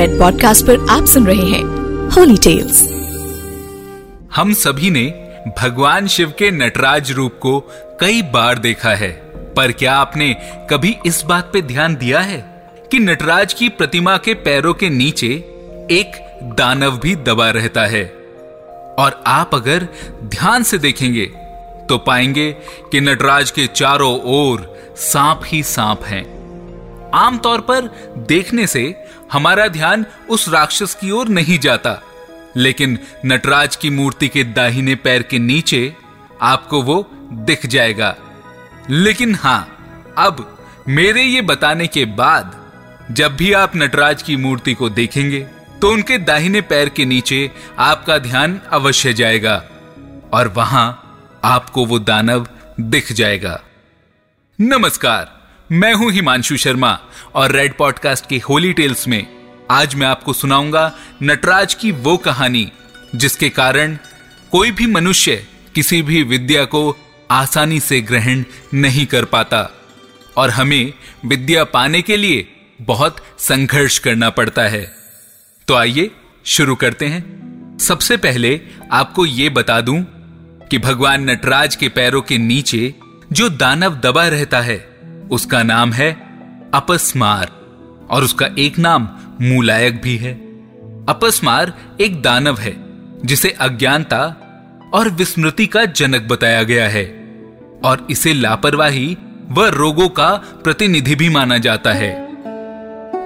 Red podcast पर आप सुन रहे हैं होली टेल्स हम सभी ने भगवान शिव के नटराज रूप को कई बार देखा है, पर क्या आपने कभी इस बात पे ध्यान दिया है कि नटराज की प्रतिमा के पैरों के नीचे एक दानव भी दबा रहता है? और आप अगर ध्यान से देखेंगे तो पाएँगे कि नटराज के चारों ओर सांप ही सांप हैं। आमतौर पर देखने से हमारा ध्यान उस राक्षस की ओर नहीं जाता। लेकिन नटराज की मूर्ति के दाहिने पैर के नीचे आपको वो दिख जाएगा। लेकिन हाँ, अब मेरे ये बताने के बाद जब भी आप नटराज की मूर्ति को देखेंगे तो उनके दाहिने पैर के नीचे आपका ध्यान अवश्य जाएगा और वहाँ आपको वो दानव दिख जाएगा। नमस्कार। मैं हूँ हिमांशु शर्मा और रेड पॉडकास्ट के होली टेल्स में आज मैं आपको सुनाऊँगा नटराज की वो कहानी, जिसके कारण कोई भी मनुष्य किसी भी विद्या को आसानी से ग्रहण नहीं कर पाता और हमें विद्या पाने के लिए बहुत संघर्ष करना पड़ता है। तो आइए शुरू करते हैं। सबसे पहले आपको यह बता दूँ कि भगवान नटराज के पैरों के नीचे जो दानव दबा रहता है उसका नाम है अपस्मार, और उसका एक नाम मूलायक भी है। अपस्मार एक दानव है, जिसे अज्ञानता और विस्मृति का जनक बताया गया है, और इसे लापरवाही व रोगों का प्रतिनिधि भी माना जाता है।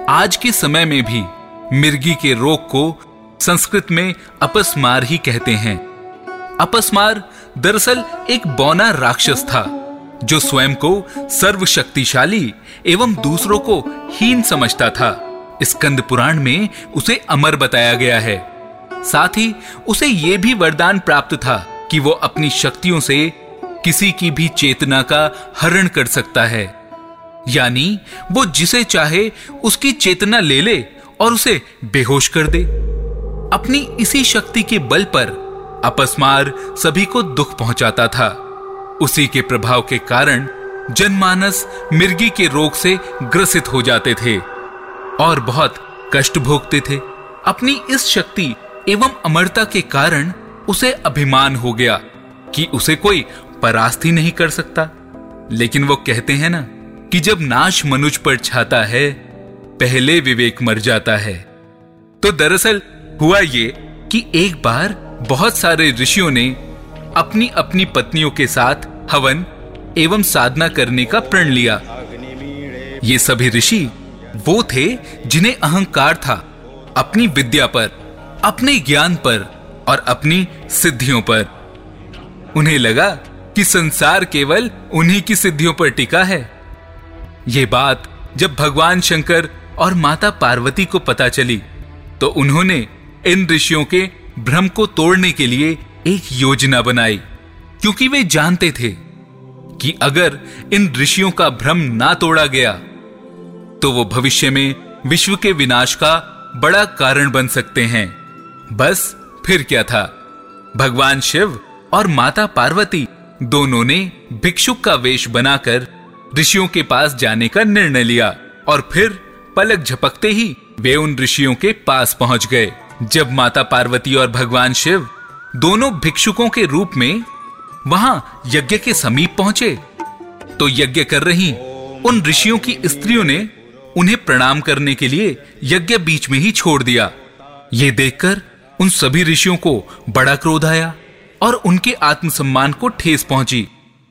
आज के समय में भी मिर्गी के रोग को संस्कृत में अपस्मार ही कहते हैं। अपस्मार दरअसल एक बौना राक्षस था। जो स्वयं को सर्वशक्तिशाली एवं दूसरों को हीन समझता था। स्कंद पुराण में उसे अमर बताया गया है। साथ ही उसे यह भी वरदान प्राप्त था कि वो अपनी शक्तियों से किसी की भी चेतना का हरण कर सकता है। यानी वो जिसे चाहे उसकी चेतना ले ले और उसे बेहोश कर दे। अपनी इसी शक्ति के बल पर अपस्मार सभी को दुख पहुंचाता था। उसी के प्रभाव के कारण जनमानस मिर्गी के रोग से ग्रसित हो जाते थे और बहुत कष्ट भोगते थे। अपनी इस शक्ति एवं अमरता के कारण उसे अभिमान हो गया कि उसे कोई परास्त ही नहीं कर सकता। लेकिन वो कहते हैं ना कि जब नाश मनुष्य पर छाता है, पहले विवेक मर जाता है। तो दरअसल हुआ ये कि एक बार बहुत सारे ऋषियों ने अपनी अपनी पत्नियों के साथ हवन एवं साधना करने का प्रण लिया। ये सभी ऋषि वो थे जिन्हें अहंकार था अपनी विद्या पर, अपने ज्ञान पर और अपनी सिद्धियों पर। उन्हें लगा कि संसार केवल उन्हीं की सिद्धियों पर टिका है। ये बात जब भगवान शंकर और माता पार्वती को पता चली तो उन्होंने इन ऋषियों के भ्रम को तोड़ने के लिए एक योजना बनाई, क्योंकि वे जानते थे कि अगर इन ऋषियों का भ्रम ना तोड़ा गया तो वो भविष्य में विश्व के विनाश का बड़ा कारण बन सकते हैं। बस फिर क्या था? भगवान शिव और माता पार्वती दोनों ने भिक्षुक का वेश बनाकर ऋषियों के पास जाने का निर्णय लिया, और फिर पलक झपकते ही वे उन ऋषियों के पास पहुँच गए। जब माता पार्वती और भगवान शिव दोनों भिक्षुकों के रूप में वहाँ यज्ञ के समीप पहुँचे। तो यज्ञ कर रही उन ऋषियों की स्त्रियों ने उन्हें प्रणाम करने के लिए यज्ञ बीच में ही छोड़ दिया। ये देखकर उन सभी ऋषियों को बड़ा क्रोध आया और उनके आत्मसम्मान को ठेस पहुँची।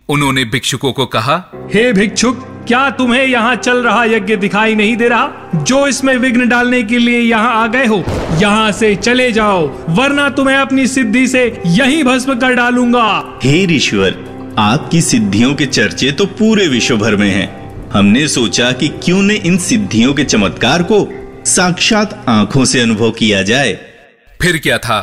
उन्होंने भिक्षुकों को कहा, हे hey भिक्षुक क्या तुम्हें यहाँ चल रहा यज्ञ दिखाई नहीं दे रहा? जो इसमें विघ्न डालने के लिए यहाँ आ गए हो यहाँ से चले जाओ वरना तुम्हें अपनी सिद्धि से यही भस्म कर डालूँगा। हे ऋषिवर आपकी सिद्धियों के चर्चे तो पूरे विश्व भर में हैं। हमने सोचा कि क्यों न इन सिद्धियों के चमत्कार को साक्षात आँखों से अनुभव किया जाए। फिर क्या था?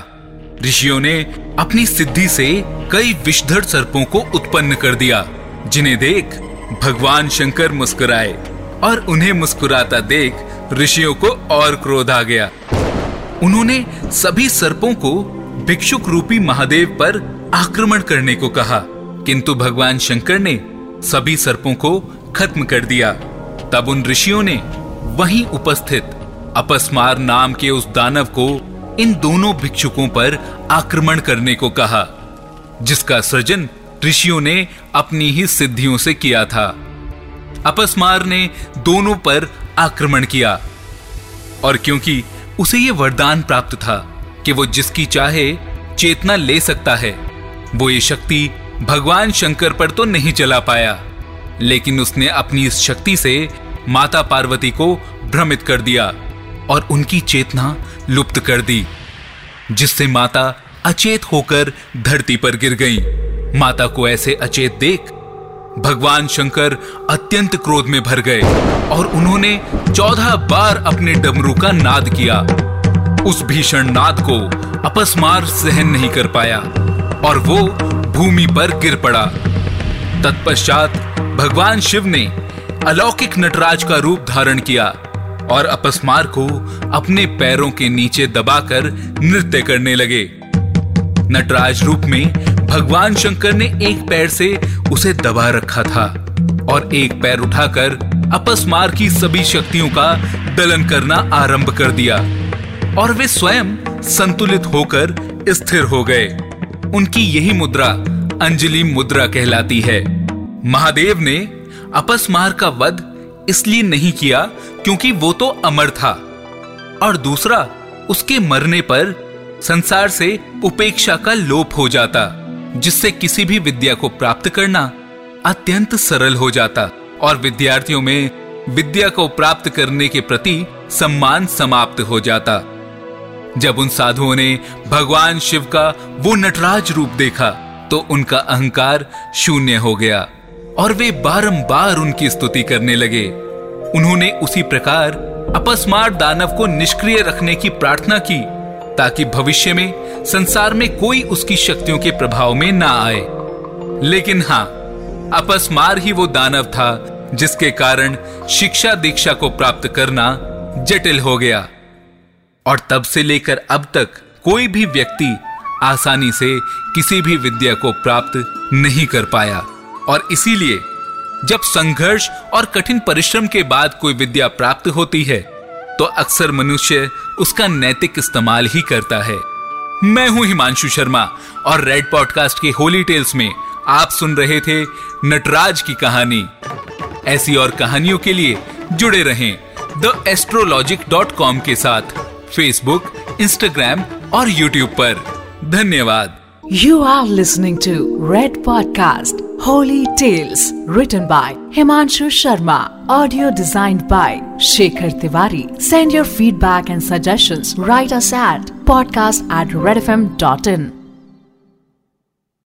ऋषियों ने अपनी सिद्धि से कई विषधर सर्पों को उत्पन्न कर दिया। जिन्हें देख भगवान शंकर मुस्कुराए और उन्हें मुस्कुराता देख ऋषियों को और क्रोध आ गया। उन्होंने सभी सर्पों को भिक्षुक रूपी महादेव पर आक्रमण करने को कहा, किंतु भगवान शंकर ने सभी सर्पों को खत्म कर दिया। तब उन ऋषियों ने वहीं उपस्थित अपस्मार नाम के उस दानव को इन दोनों भिक्षुकों पर आक्रमण करने को कहा, जिसका सृजन ऋषियों ने अपनी ही सिद्धियों से किया था अपस्मार ने दोनों पर आक्रमण किया और क्योंकि उसे यह वरदान प्राप्त था कि वो जिसकी चाहे चेतना ले सकता है, वो ये शक्ति भगवान शंकर पर तो नहीं चला पाया, लेकिन उसने अपनी इस शक्ति से माता पार्वती को भ्रमित कर दिया और उनकी चेतना लुप्त कर दी, जिससे माता अचेत होकर धरती पर गिर गईं। माता को ऐसे अचेत देख भगवान शंकर अत्यंत क्रोध में भर गए और उन्होंने चौदह बार अपने डमरू का नाद किया। उस भीषण नाद को अपस्मार सहन नहीं कर पाया और वो भूमि पर गिर पड़ा। तत्पश्चात भगवान शिव ने अलौकिक नटराज का रूप धारण किया और अपस्मार को अपने पैरों के नीचे दबाकर नृत्य करने लगे। नटराज रूप में भगवान शंकर ने एक पैर से उसे दबा रखा था और एक पैर उठाकर अपस्मार की सभी शक्तियों का दलन करना आरंभ कर दिया और वे स्वयं संतुलित होकर स्थिर हो गए। उनकी यही मुद्रा अंजलि मुद्रा कहलाती है। महादेव ने अपस्मार का वध इसलिए नहीं किया क्योंकि वो तो अमर था और दूसरा, उसके मरने पर संसार से उपेक्षा का लोप हो जाता। जिससे किसी भी विद्या को प्राप्त करना अत्यंत सरल हो जाता और विद्यार्थियों में विद्या को प्राप्त करने के प्रति सम्मान समाप्त हो जाता। जब उन साधुओं ने भगवान शिव का वो नटराज रूप देखा तो उनका अहंकार शून्य हो गया और वे बारंबार उनकी स्तुति करने लगे। उन्होंने उसी प्रकार अपस्मार दानव को निष्क्रिय रखने की प्रार्थना की, ताकि भविष्य में संसार में कोई उसकी शक्तियों के प्रभाव में ना आए। लेकिन हाँ अपस्मार ही वो दानव था, जिसके कारण शिक्षा दीक्षा को प्राप्त करना जटिल हो गया। और तब से लेकर अब तक कोई भी व्यक्ति आसानी से किसी भी विद्या को प्राप्त नहीं कर पाया। और इसीलिए, जब संघर्ष और कठिन परिश्रम के बाद कोई विद्या प्राप्त होती है तो अक्सर मनुष्य उसका नैतिक इस्तेमाल ही करता है। मैं हूँ हिमांशु शर्मा और रेड पॉडकास्ट के होली टेल्स में आप सुन रहे थे नटराज की कहानी। ऐसी और कहानियों के लिए जुड़े रहें द एस्ट्रोलॉजिक डॉट कॉम के साथ फेसबुक इंस्टाग्राम और यूट्यूब पर। धन्यवाद। You are listening to Red Podcast Holy Tales written by Himanshu Sharma. Audio designed by Shekhar Tiwari. Send your feedback and suggestions. Write us at podcast at redfm.in.